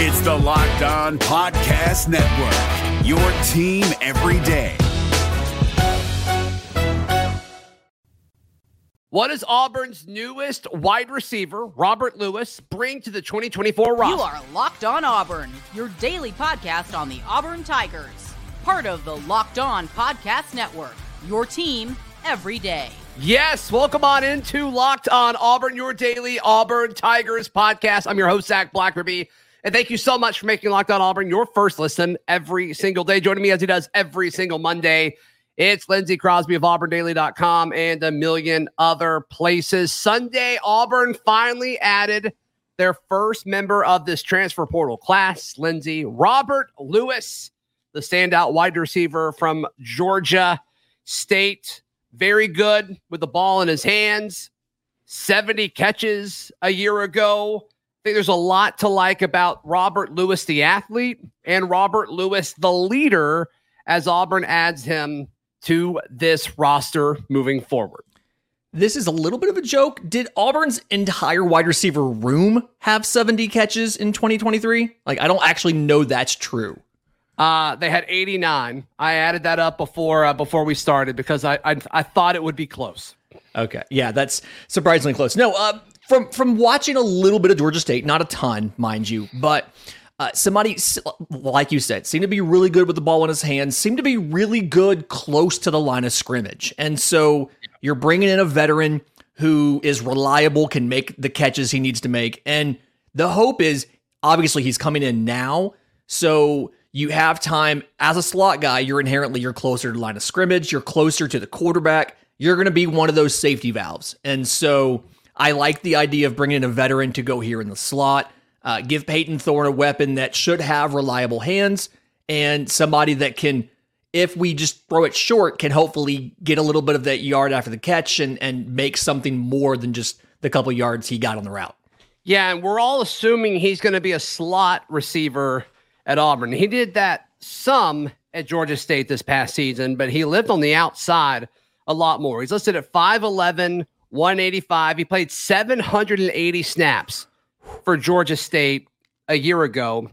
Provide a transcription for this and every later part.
It's the Locked On Podcast Network, your team every day. What does Auburn's newest wide receiver, Robert Lewis, bring to the 2024 roster? You are Locked On Auburn, your daily podcast on the Auburn Tigers. Part of the Locked On Podcast Network, your team every day. Yes, welcome on into Locked On Auburn, your daily Auburn Tigers podcast. I'm your host, Zac Blackerby. And thank you so much for making Locked On Auburn your first listen every single day. Joining me as he does every single Monday it's Lindsay Crosby of AuburnDaily.com and a million other places. Sunday, Auburn finally added their first member of this transfer portal class, Lindsay Robert Lewis, the standout wide receiver from Georgia State. Very good with the ball in his hands. 70 catches a year ago. Think there's a lot to like about Robert Lewis, the athlete, and Robert Lewis, the leader, as Auburn adds him to this roster moving forward. This is a little bit of a joke. Did Auburn's entire wide receiver room have 70 catches in 2023? Like, I don't actually know that's true. Uh, they had 89. I added that up before uh, before we started because I, I, I thought it would be close. Okay, yeah, that's surprisingly close. No, uh, from from watching a little bit of Georgia State, not a ton, mind you, but uh, somebody, like you said, seemed to be really good with the ball in his hands, seemed to be really good close to the line of scrimmage. And so you're bringing in a veteran who is reliable, can make the catches he needs to make. And the hope is obviously he's coming in now. So you have time as a slot guy, you're inherently you're closer to line of scrimmage, you're closer to the quarterback. You're going to be one of those safety valves. And so I like the idea of bringing in a veteran to go here in the slot. Uh, give Payton Thorne a weapon that should have reliable hands and somebody that can, if we just throw it short, can hopefully get a little bit of that yard after the catch and, and make something more than just the couple yards he got on the route. Yeah, and we're all assuming he's going to be a slot receiver at Auburn. He did that some at Georgia State this past season, but he lived on the outside a lot more. He's listed at 5'11, 185. He played 780 snaps for Georgia State a year ago.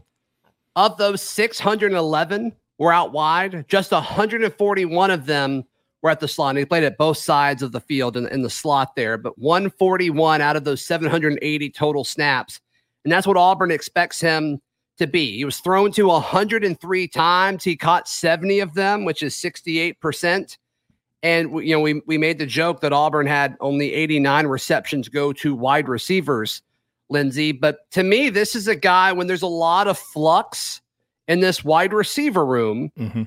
Of those 611 were out wide, just 141 of them were at the slot. And he played at both sides of the field in, in the slot there, but 141 out of those 780 total snaps. And that's what Auburn expects him to be. He was thrown to 103 times. He caught 70 of them, which is 68%. And you know, we we made the joke that Auburn had only 89 receptions go to wide receivers Lindsay. But to me, this is a guy when there's a lot of flux in this wide receiver room. Mm-hmm.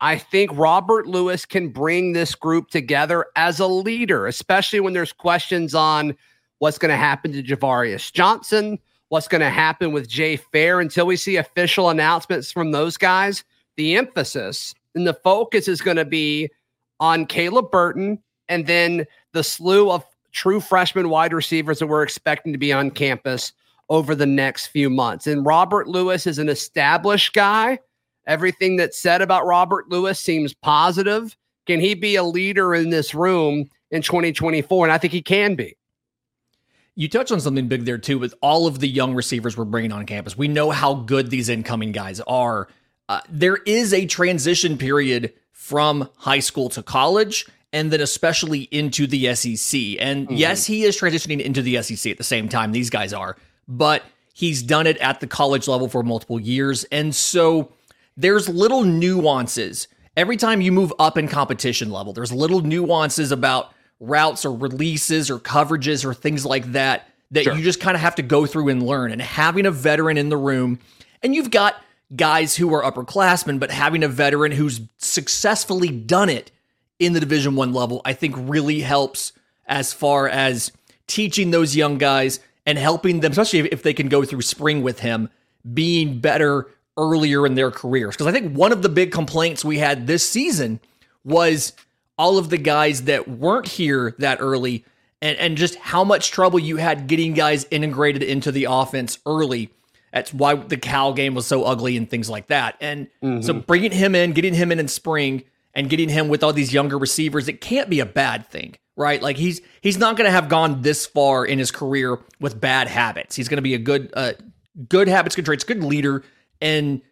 I think Robert Lewis can bring this group together as a leader, especially when there's questions on what's going to happen to Ja'Varrius Johnson, what's going to happen with Jay Fair until we see official announcements from those guys. The emphasis and the focus is going to be on Caleb Burton and then the slew of true freshman wide receivers that we're expecting to be on campus over the next few months. And Robert Lewis is an established guy. Everything that's said about Robert Lewis seems positive. Can he be a leader in this room in 2024? And I think he can be. You touch on something big there too with all of the young receivers we're bringing on campus. We know how good these incoming guys are. Uh, there is a transition period from high school to college and then especially into the SEC. And mm-hmm. yes, he is transitioning into the SEC at the same time these guys are, but he's done it at the college level for multiple years. And so there's little nuances. Every time you move up in competition level, there's little nuances about routes or releases or coverages or things like that that sure. you just kind of have to go through and learn. And having a veteran in the room, and you've got guys who are upperclassmen, but having a veteran who's successfully done it in the Division One level, I think really helps as far as teaching those young guys and helping them, especially if they can go through spring with him, being better earlier in their careers. Because I think one of the big complaints we had this season was all of the guys that weren't here that early and, and just how much trouble you had getting guys integrated into the offense early. That's why the Cal game was so ugly and things like that. And mm-hmm. so bringing him in, getting him in in spring, and getting him with all these younger receivers, it can't be a bad thing, right? Like he's he's not going to have gone this far in his career with bad habits. He's going to be a good uh, good habits, good traits, good leader, and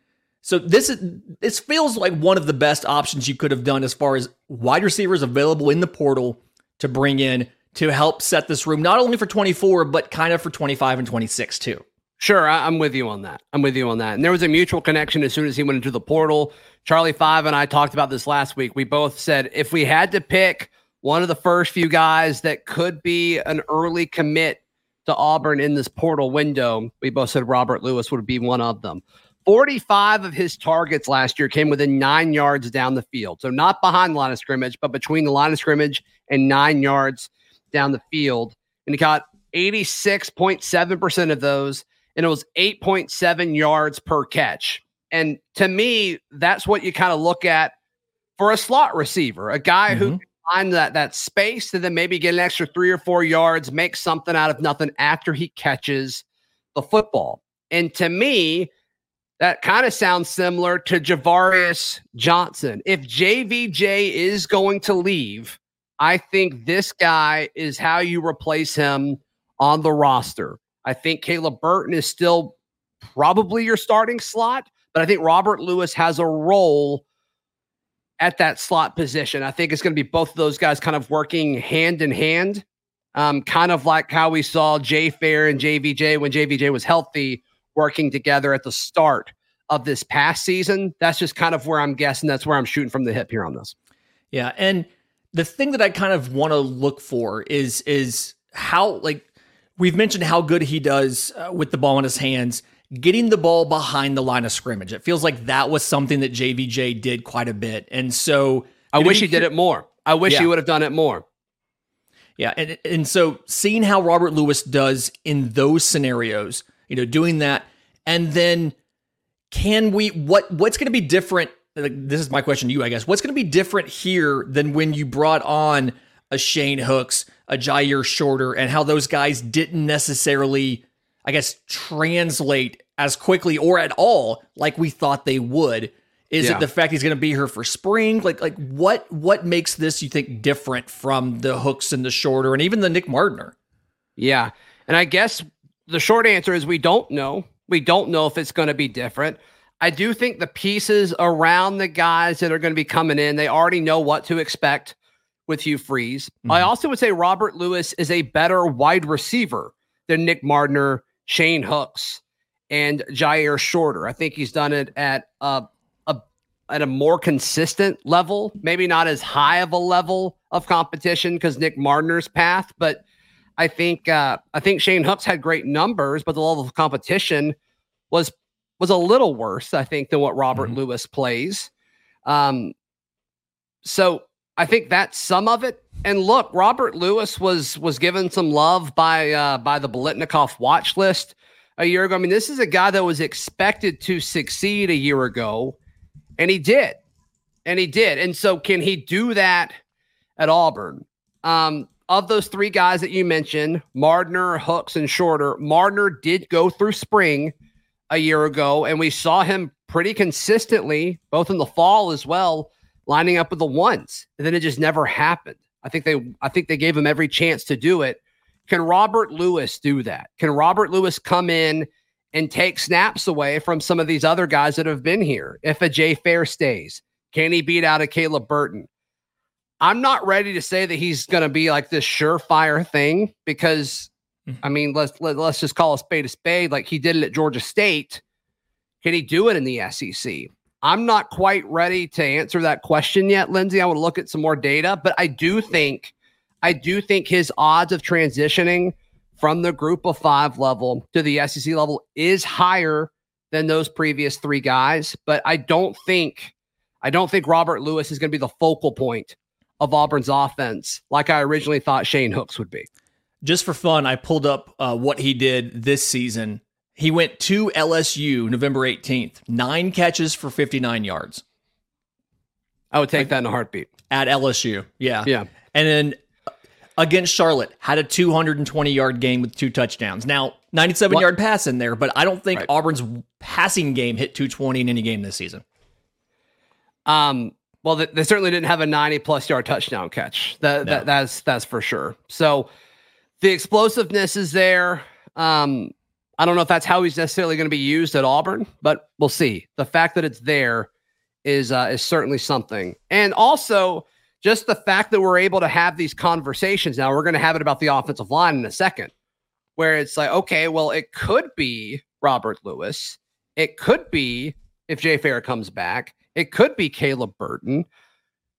so this is this feels like one of the best options you could have done as far as wide receivers available in the portal to bring in to help set this room not only for 24 but kind of for 25 and 26 too. Sure, I, am with you on that. I'm with you on that. And there was a mutual connection as soon as he went into the portal. Charlie Five and I talked about this last week. We both said if we had to pick one of the first few guys that could be an early commit to Auburn in this portal window, we both said Robert Lewis would be one of them. 45 of his targets last year came within nine yards down the field. So not behind the line of scrimmage, but between the line of scrimmage and nine yards down the field. And he got 86.7% of those and it was 8.7 yards per catch. And to me, that's what you kind of look at for a slot receiver, a guy mm-hmm. who can find that that space and then maybe get an extra three or four yards, make something out of nothing after he catches the football. And to me, that kind of sounds similar to Ja'Varrius Johnson. If JVJ is going to leave, I think this guy is how you replace him on the roster. I think Caleb Burton is still probably your starting slot, but I think Robert Lewis has a role at that slot position. I think it's going to be both of those guys kind of working hand in hand, um, kind of like how we saw Jay Fair and JVJ when JVJ was healthy working together at the start of this past season. That's just kind of where I'm guessing. That's where I'm shooting from the hip here on this. Yeah, and the thing that I kind of want to look for is is how like We've mentioned how good he does uh, with the ball in his hands, getting the ball behind the line of scrimmage. It feels like that was something that JVJ did quite a bit. And so I wish he did it more. I wish yeah. he would have done it more. Yeah, and and so seeing how Robert Lewis does in those scenarios, you know, doing that, and then can we what what's going to be different? Like, this is my question to you, I guess. What's going to be different here than when you brought on a Shane Hooks, a Jyaire Shorter, and how those guys didn't necessarily, I guess, translate as quickly or at all like we thought they would. Is yeah. it the fact he's going to be here for spring? Like, like what what makes this you think different from the Hooks and the Shorter and even the Nick Mardner? Yeah, and I guess the short answer is we don't know. We don't know if it's going to be different. I do think the pieces around the guys that are going to be coming in, they already know what to expect with Hugh Freeze. Mm-hmm. I also would say Robert Lewis is a better wide receiver than Nick Mardner, Shane Hooks, and Jyaire Shorter. I think he's done it at a, a at a more consistent level, maybe not as high of a level of competition because Nick Mardner's path, but I think uh, I think Shane Hooks had great numbers, but the level of competition was was a little worse, I think, than what Robert mm-hmm. Lewis plays. Um, so I think that's some of it. And look, Robert Lewis was was given some love by uh, by the Biletnikoff watch list a year ago. I mean, this is a guy that was expected to succeed a year ago, and he did, and he did. And so, can he do that at Auburn? Um, of those three guys that you mentioned, Mardner, Hooks, and Shorter, Mardner did go through spring a year ago, and we saw him pretty consistently, both in the fall as well lining up with the ones, and then it just never happened. I think they I think they gave him every chance to do it. Can Robert Lewis do that? Can Robert Lewis come in and take snaps away from some of these other guys that have been here? If a Jay Fair stays, can he beat out a Caleb Burton? I'm not ready to say that he's going to be like this surefire thing because mm-hmm. I mean, let's let, us let us just call a spade a spade like he did it at Georgia State. Can he do it in the SEC? I'm not quite ready to answer that question yet, Lindsay. I to look at some more data, but I do think, I do think his odds of transitioning from the group of five level to the SEC level is higher than those previous three guys. But I don't think, I don't think Robert Lewis is going to be the focal point of Auburn's offense like I originally thought Shane Hooks would be. Just for fun, I pulled up uh, what he did this season he went to LSU November 18th, nine catches for 59 yards. I would take that in a heartbeat. At LSU. Yeah. Yeah. And then against Charlotte, had a 220 yard game with two touchdowns. Now, 97 what? yard pass in there, but I don't think right. Auburn's passing game hit 220 in any game this season. Um, well, they, they certainly didn't have a 90 plus yard touchdown catch. That, no. that that's that's for sure. So the explosiveness is there. Um, I don't know if that's how he's necessarily going to be used at Auburn, but we'll see. The fact that it's there is uh, is certainly something, and also just the fact that we're able to have these conversations now. We're going to have it about the offensive line in a second, where it's like, okay, well, it could be Robert Lewis, it could be if Jay Fair comes back, it could be Caleb Burton.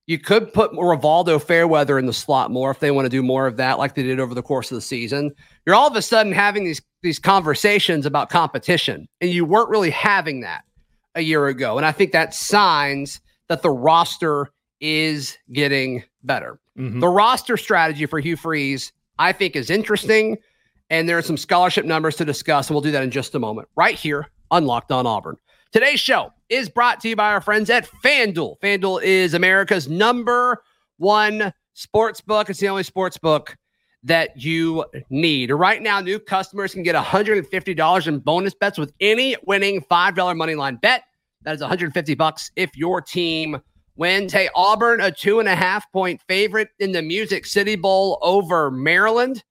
You could put Rivaldo Fairweather in the slot more if they want to do more of that, like they did over the course of the season. You're all of a sudden having these these conversations about competition, and you weren't really having that a year ago. And I think that signs that the roster is getting better. Mm-hmm. The roster strategy for Hugh Freeze, I think, is interesting. And there are some scholarship numbers to discuss, and we'll do that in just a moment, right here on Locked On Auburn. Today's show is brought to you by our friends at FanDuel. FanDuel is America's number one sports book. It's the only sports book that you need. Right now, new customers can get $150 in bonus bets with any winning $5 money line bet. That is 150 bucks if your team wins. Hey, Auburn, a two and a half point favorite in the Music City Bowl over Maryland.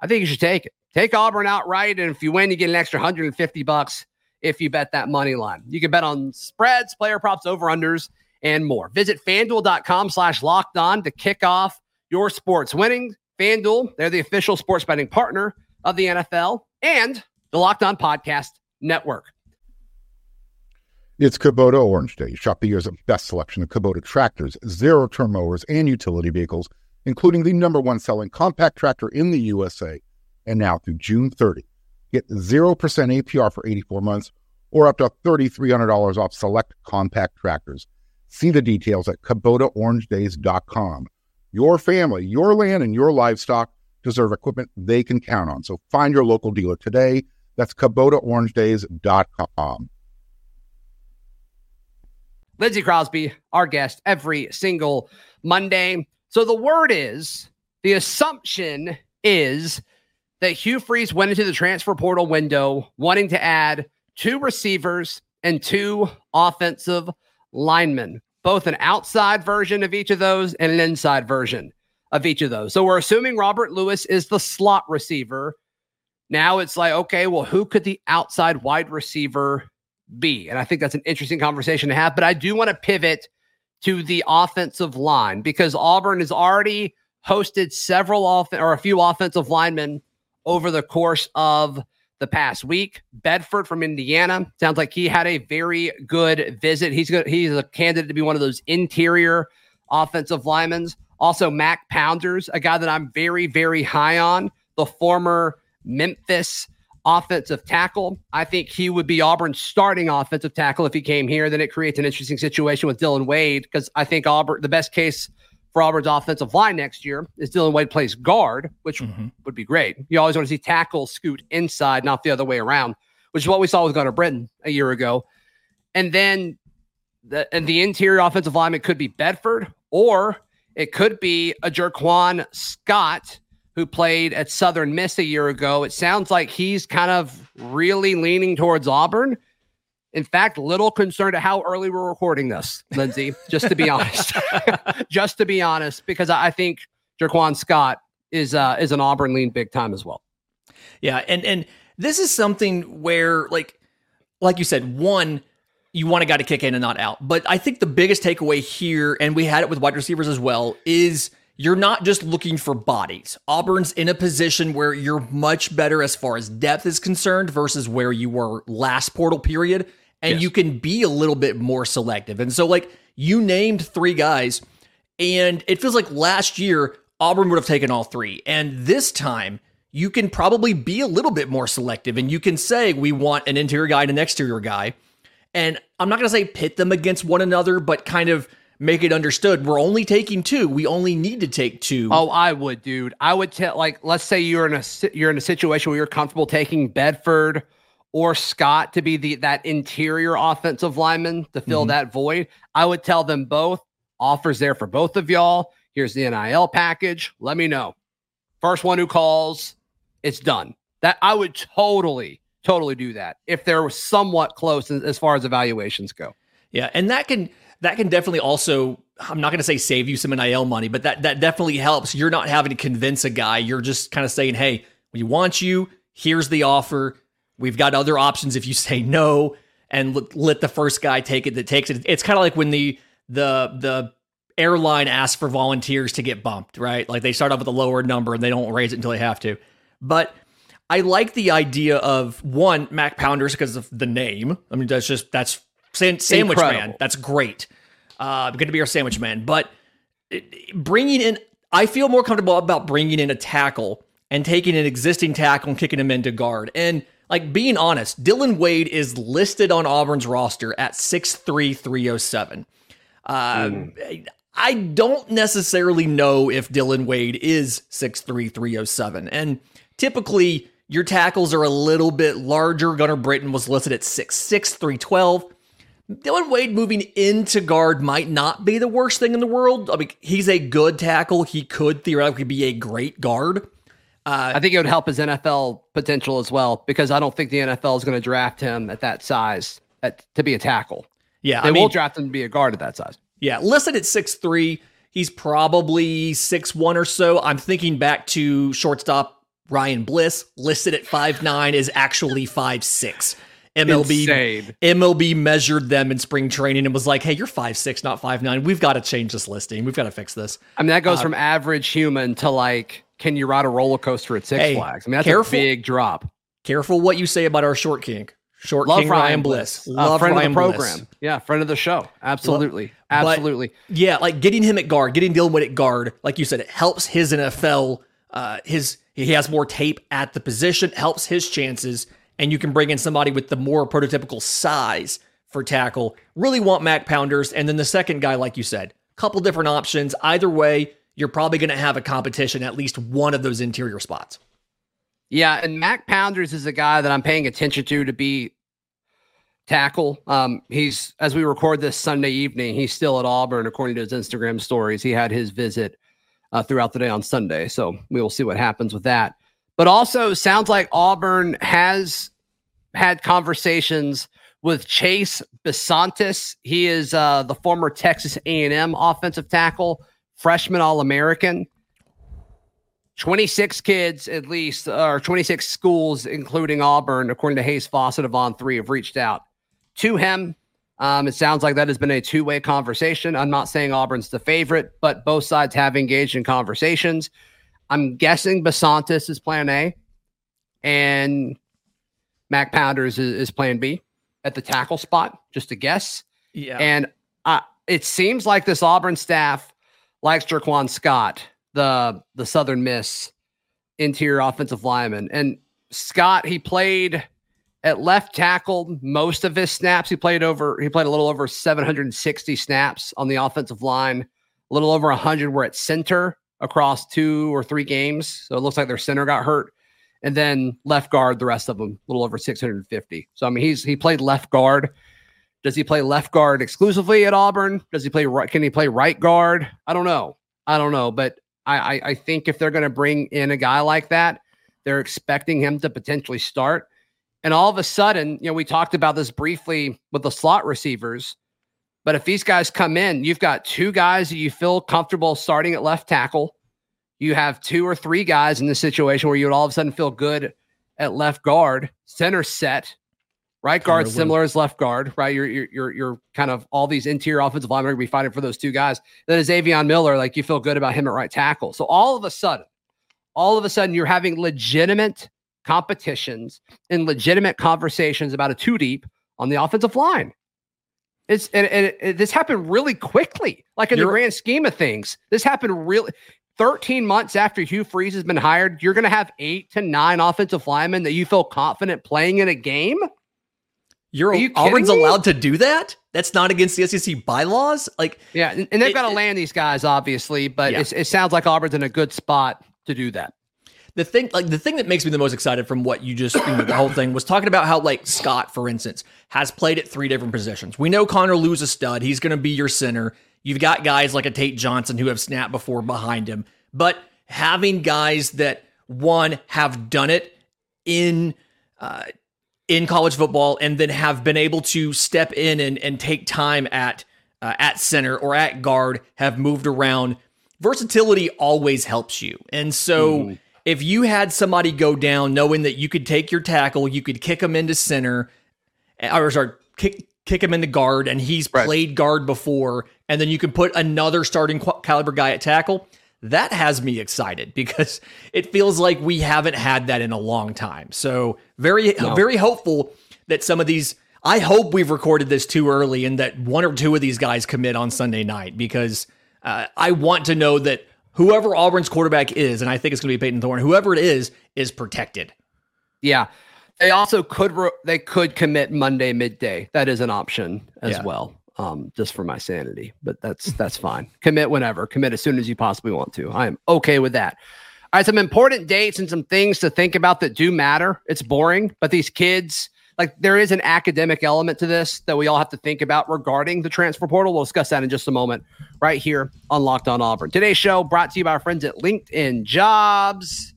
I think you should take it. Take Auburn outright, and if you win, you get an extra 150 bucks if you bet that money line. You can bet on spreads, player props, over unders, and more. Visit fanduel.com slash locked on to kick off your sports winning. FanDuel, they're the official sports betting partner of the NFL and the Locked On Podcast Network. It's Kubota Orange Day. Shop the year's best selection of Kubota tractors, zero turn mowers, and utility vehicles, including the number one selling compact tractor in the USA. And now through June 30, Get 0% APR for 84 months or up to $3,300 off select compact tractors. See the details at KubotaOrangeDays.com. Your family, your land, and your livestock deserve equipment they can count on. So find your local dealer today. That's KubotaOrangeDays.com. Lindsay Crosby, our guest every single Monday. So the word is, the assumption is that Hugh Freeze went into the transfer portal window wanting to add two receivers and two offensive linemen, both an outside version of each of those and an inside version of each of those. So we're assuming Robert Lewis is the slot receiver. Now it's like, okay, well, who could the outside wide receiver be? And I think that's an interesting conversation to have. But I do want to pivot to the offensive line because Auburn has already hosted several off or a few offensive linemen over the course of the past week. Bedford from Indiana sounds like he had a very good visit. He's good. He's a candidate to be one of those interior offensive linemen. Also, Mac Pounders, a guy that I'm very, very high on, the former Memphis offensive tackle. I think he would be Auburn's starting offensive tackle if he came here. Then it creates an interesting situation with Dillon Wade because I think Auburn, the best case for Auburn's offensive line next year is Dillon Wade plays guard, which mm-hmm. would be great. You always want to see tackle scoot inside, not the other way around, which is what we saw with Gunnar Britton a year ago. And then the and the interior offensive lineman could be Bedford, or it could be a Jerquan Scott who played at Southern Miss a year ago. It sounds like he's kind of really leaning towards Auburn. In fact, little concerned at how early we're recording this, Lindsay, just to be honest. just to be honest, because I think Jerquan Scott is uh, is an Auburn lean big time as well. Yeah, and and this is something where like like you said, one, you want a guy to kick in and not out. But I think the biggest takeaway here, and we had it with wide receivers as well, is you're not just looking for bodies. Auburn's in a position where you're much better as far as depth is concerned versus where you were last portal period and yes. you can be a little bit more selective. And so, like, you named three guys, and it feels like last year Auburn would have taken all three. And this time, you can probably be a little bit more selective and you can say, we want an interior guy and an exterior guy. And I'm not going to say pit them against one another, but kind of make it understood we're only taking two we only need to take two. Oh, i would dude i would tell like let's say you're in a you're in a situation where you're comfortable taking bedford or Scott to be the that interior offensive lineman to fill mm-hmm. that void, I would tell them both offers there for both of y'all. Here's the NIL package. Let me know. First one who calls, it's done. That I would totally, totally do that if they're somewhat close as far as evaluations go. Yeah, and that can that can definitely also I'm not going to say save you some NIL money, but that that definitely helps. You're not having to convince a guy. You're just kind of saying, "Hey, we want you. Here's the offer We've got other options if you say no and let, let the first guy take it that takes it. It's kind of like when the the the airline asks for volunteers to get bumped, right? Like they start off with a lower number and they don't raise it until they have to. But I like the idea of one Mac Pounders because of the name. I mean, that's just that's sandwich Incredible. man. That's great. Uh, going to be our sandwich man, but bringing in, I feel more comfortable about bringing in a tackle and taking an existing tackle and kicking him into guard. And like being honest, Dillon Wade is listed on Auburn's roster at 6'3, 307. Um, mm. I don't necessarily know if Dillon Wade is 6'3, 307. And typically, your tackles are a little bit larger. Gunnar Britton was listed at 6'6, 312. Dillon Wade moving into guard might not be the worst thing in the world. I mean, he's a good tackle. He could theoretically be a great guard. Uh, I think it would help his NFL potential as well because I don't think the NFL is going to draft him at that size at, to be a tackle. Yeah, they I will draft him to be a guard at that size. Yeah, listed at six three. He's probably six one or so. I'm thinking back to shortstop Ryan Bliss, listed at five nine, is actually five six. MLB Insane. MLB measured them in spring training and was like, "Hey, you're five six, not five nine. We've got to change this listing. We've got to fix this." I mean, that goes uh, from average human to like can you ride a roller coaster at Six hey, Flags? I mean, that's careful, a big drop. Careful what you say about our short king. Short Love King Ryan, Ryan Bliss. Bliss. Love uh, friend Ryan of the program. Bliss. Yeah, friend of the show. Absolutely. Absolutely. yeah, like getting him at guard, getting Dillon Wade at guard, like you said, it helps his NFL. Uh, his he has more tape at the position, helps his chances, and you can bring in somebody with the more prototypical size for tackle. Really want Mac Pounders, and then the second guy, like you said, couple different options. Either way, you're probably going to have a competition at least one of those interior spots. Yeah, and Mac Pounders is a guy that I'm paying attention to to be tackle. Um, he's as we record this Sunday evening, he's still at Auburn, according to his Instagram stories. He had his visit uh, throughout the day on Sunday, so we will see what happens with that. But also, sounds like Auburn has had conversations with Chase Bisontis. He is uh, the former Texas A&M offensive tackle freshman All American. 26 kids, at least, or 26 schools, including Auburn, according to Hayes Fawcett of On Three, have reached out to him. Um, it sounds like that has been a two way conversation. I'm not saying Auburn's the favorite, but both sides have engaged in conversations. I'm guessing Bisontis is plan A and Mac Pounders is, is plan B at the tackle spot, just a guess. Yeah. And uh, it seems like this Auburn staff likes Jerquan Scott, the the Southern Miss interior offensive lineman. And Scott, he played at left tackle most of his snaps. He played over he played a little over 760 snaps on the offensive line. A little over 100 were at center across two or three games. So it looks like their center got hurt. And then left guard, the rest of them, a little over 650. So I mean, he's he played left guard does he play left guard exclusively at Auburn? Does he play right? Can he play right guard? I don't know. I don't know. But I, I, I think if they're going to bring in a guy like that, they're expecting him to potentially start. And all of a sudden, you know, we talked about this briefly with the slot receivers. But if these guys come in, you've got two guys that you feel comfortable starting at left tackle. You have two or three guys in this situation where you would all of a sudden feel good at left guard, center set, Right guard similar as left guard, right? You're, you're you're you're kind of all these interior offensive linemen are gonna be fighting for those two guys. Then Izavion Miller, like you feel good about him at right tackle. So all of a sudden, all of a sudden, you're having legitimate competitions and legitimate conversations about a two deep on the offensive line. It's and, and it, it, this happened really quickly, like in you're, the grand scheme of things. This happened really 13 months after Hugh Freeze has been hired. You're going to have eight to nine offensive linemen that you feel confident playing in a game. You're you Auburn's me? allowed to do that? That's not against the SEC bylaws? Like Yeah, and, and they've got to land these guys obviously, but yeah. it sounds like Auburn's in a good spot to do that. The thing like the thing that makes me the most excited from what you just you know, the whole thing was talking about how like Scott for instance has played at three different positions. We know Connor Lew's a stud. He's going to be your center. You've got guys like a Tate Johnson who have snapped before behind him. But having guys that one have done it in uh, in college football and then have been able to step in and, and take time at uh, at center or at guard have moved around versatility always helps you and so mm. if you had somebody go down knowing that you could take your tackle, you could kick him into center, or sorry, kick kick him into guard, and he's Right. played guard before, and then you can put another starting caliber guy at tackle. That has me excited because it feels like we haven't had that in a long time. So very very hopeful that some of these. I hope we've recorded this too early and that one or two of these guys commit on Sunday night because uh, I want to know that whoever Auburn's quarterback is, and I think it's going to be Payton Thorne, whoever it is, is protected. Yeah. They also could they could commit Monday midday. That is an option as Yeah. well. Um, just for my sanity, but that's that's fine. Commit whenever. Commit as soon as you possibly want to. I am okay with that. All right, some important dates and some things to think about that do matter. It's boring, but these kids, like there is an academic element to this that we all have to think about regarding the transfer portal. We'll discuss that in just a moment, right here on Locked On Auburn. Today's show brought to you by our friends at LinkedIn Jobs.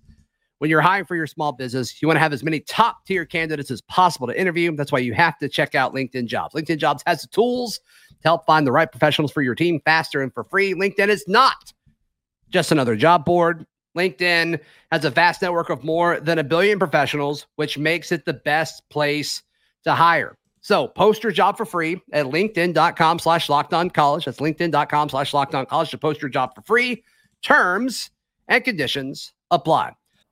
When you're hiring for your small business, you want to have as many top tier candidates as possible to interview. That's why you have to check out LinkedIn Jobs. LinkedIn Jobs has the tools to help find the right professionals for your team faster and for free. LinkedIn is not just another job board. LinkedIn has a vast network of more than a billion professionals, which makes it the best place to hire. So post your job for free at LinkedIn.com slash locked on college. That's LinkedIn.com slash locked on college to post your job for free. Terms and conditions apply.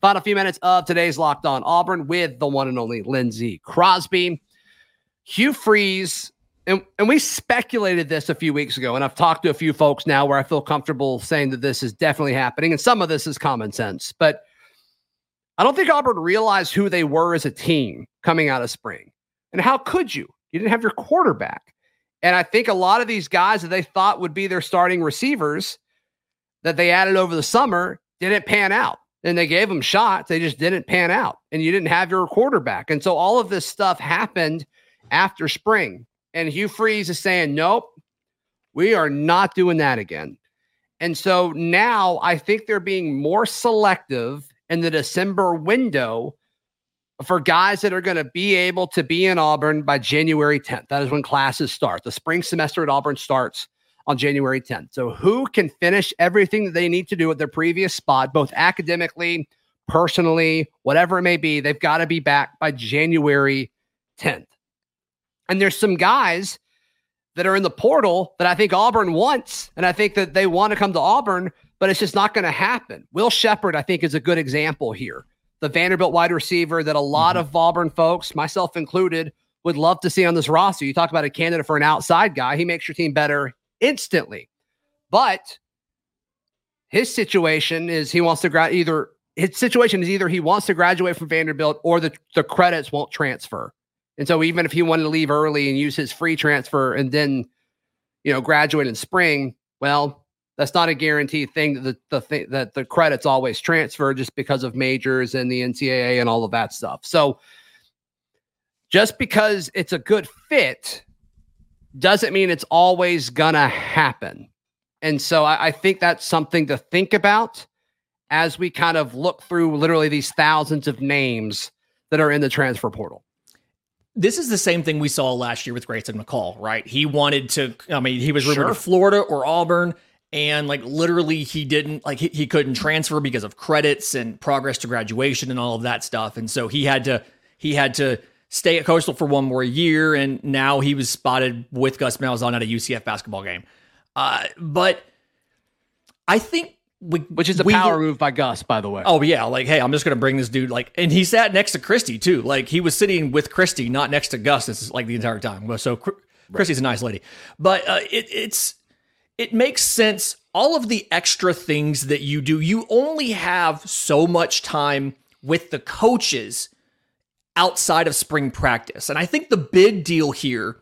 Final few minutes of today's Locked On Auburn with the one and only Lindsay Crosby. Hugh Freeze, and, and we speculated this a few weeks ago, and I've talked to a few folks now where I feel comfortable saying that this is definitely happening, and some of this is common sense, but I don't think Auburn realized who they were as a team coming out of spring. And how could you? You didn't have your quarterback. And I think a lot of these guys that they thought would be their starting receivers that they added over the summer didn't pan out. And they gave them shots, they just didn't pan out. And you didn't have your quarterback. And so all of this stuff happened after spring. And Hugh Freeze is saying, nope, we are not doing that again. And so now I think they're being more selective in the December window for guys that are going to be able to be in Auburn by January 10th. That is when classes start. The spring semester at Auburn starts on January 10th. So, who can finish everything that they need to do at their previous spot, both academically, personally, whatever it may be, they've got to be back by January 10th. And there's some guys that are in the portal that I think Auburn wants, and I think that they want to come to Auburn, but it's just not going to happen. Will Sheppard, I think, is a good example here. The Vanderbilt wide receiver that a lot mm-hmm. of Auburn folks, myself included, would love to see on this roster. You talk about a candidate for an outside guy, he makes your team better instantly. But his situation is he wants to grad either his situation is either he wants to graduate from Vanderbilt or the, the credits won't transfer. And so even if he wanted to leave early and use his free transfer and then, you know, graduate in spring, well, that's not a guaranteed thing that the, the thing that the credits always transfer just because of majors and the NCAA and all of that stuff. So just because it's a good fit doesn't mean it's always gonna happen. And so I, I think that's something to think about as we kind of look through literally these thousands of names that are in the transfer portal. This is the same thing we saw last year with Grayson McCall, right? He wanted to, I mean, he was rumored Sure. to Florida or Auburn, and like literally he didn't, like he, he couldn't transfer because of credits and progress to graduation and all of that stuff. And so he had to, he had to stay at Coastal for one more year. And now he was spotted with Gus Malzahn at a UCF basketball game. Uh, but I think we, Which is a we- power move by Gus, by the way. Oh yeah, like hey, I'm just gonna bring this dude like, and he sat next to Kristi too. Like he was sitting with Kristi, not next to Gus. This is like the entire time. So Chr- Kristi's a nice lady, but uh, it, it's it makes sense. All of the extra things that you do, you only have so much time with the coaches outside of spring practice, and I think the big deal here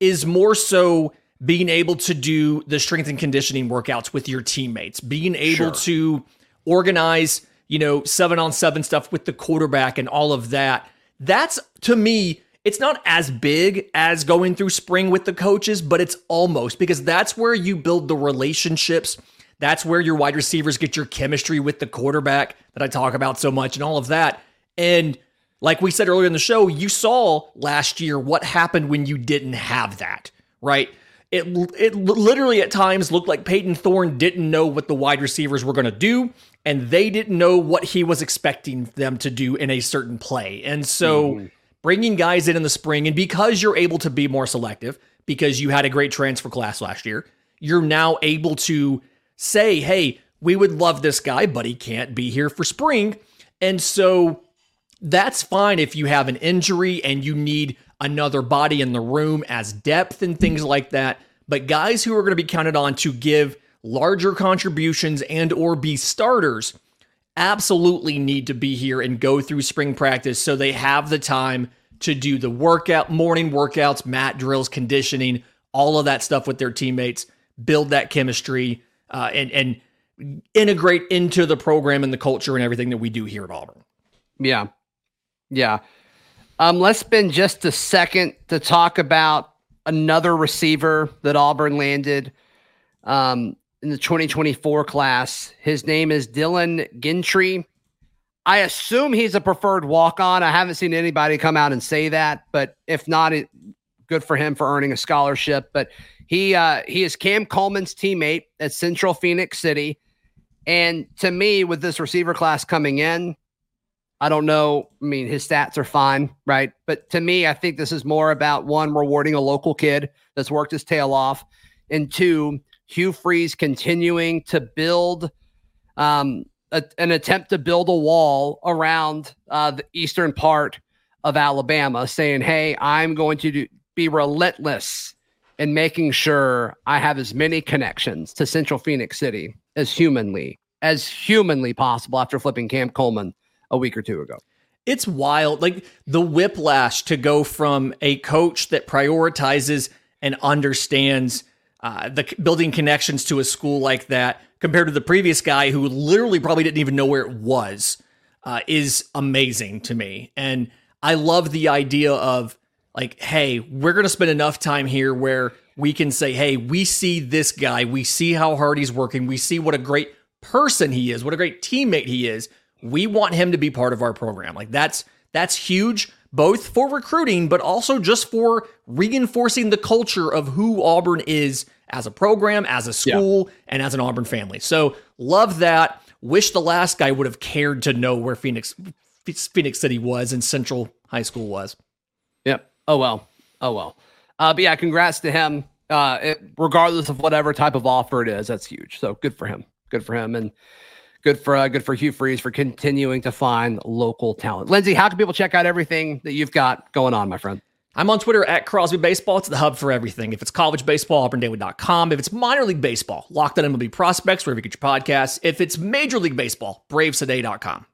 is more so being able to do the strength and conditioning workouts with your teammates, being able Sure. to organize you know, seven on seven stuff with the quarterback and all of that. That's to me, it's not as big as going through spring with the coaches, but it's almost because that's where you build the relationships. That's where your wide receivers get your chemistry with the quarterback that I talk about so much and all of that. And like we said earlier in the show, you saw last year what happened when you didn't have that, right? It it literally at times looked like Payton Thorne didn't know what the wide receivers were going to do, and they didn't know what he was expecting them to do in a certain play. And so, mm. bringing guys in in the spring, and because you're able to be more selective, because you had a great transfer class last year, you're now able to say, "Hey, we would love this guy, but he can't be here for spring," and so that's fine if you have an injury and you need another body in the room as depth and things like that. But guys who are going to be counted on to give larger contributions and or be starters absolutely need to be here and go through spring practice so they have the time to do the workout, morning workouts, mat drills, conditioning, all of that stuff with their teammates, build that chemistry, uh, and and integrate into the program and the culture and everything that we do here at Auburn. Yeah, yeah. Um, let's spend just a second to talk about another receiver that Auburn landed um, in the 2024 class. His name is Dylan Gentry. I assume he's a preferred walk on. I haven't seen anybody come out and say that, but if not, it, good for him for earning a scholarship. But he uh, he is Cam Coleman's teammate at Central Phenix City. And to me, with this receiver class coming in, I don't know. I mean, his stats are fine, right? But to me, I think this is more about one, rewarding a local kid that's worked his tail off, and two, Hugh Freeze continuing to build um, a, an attempt to build a wall around uh, the eastern part of Alabama, saying, Hey, I'm going to do, be relentless in making sure I have as many connections to Central Phenix City as humanly as humanly possible after flipping Cam Coleman a week or two ago. It's wild. Like the whiplash to go from a coach that prioritizes and understands uh, the building connections to a school like that compared to the previous guy who literally probably didn't even know where it was uh, is amazing to me. And I love the idea of like, hey, we're going to spend enough time here where we can say, hey, we see this guy, we see how hard he's working, we see what a great person he is, what a great teammate he is. We want him to be part of our program. Like that's that's huge both for recruiting but also just for reinforcing the culture of who Auburn is as a program, as a school, yeah. and as an Auburn family. So, love that. Wish the last guy would have cared to know where Phenix Phenix City was and Central High School was. Yep. Oh well. Oh well. Uh, but yeah, congrats to him. Uh, it, regardless of whatever type of offer it is, that's huge. So good for him. Good for him. And good for uh, good for Hugh Freeze for continuing to find local talent. Lindsay, how can people check out everything that you've got going on, my friend? I'm on Twitter at Crosby Baseball. It's the hub for everything. If it's college baseball, auburndaily.com. If it's minor league baseball, locked on MLB prospects, wherever you get your podcasts. If it's major league baseball, bravestoday.com.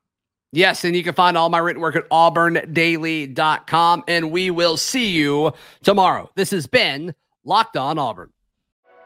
Yes, and you can find all my written work at auburndaily.com. And we will see you tomorrow. This has been Locked On Auburn.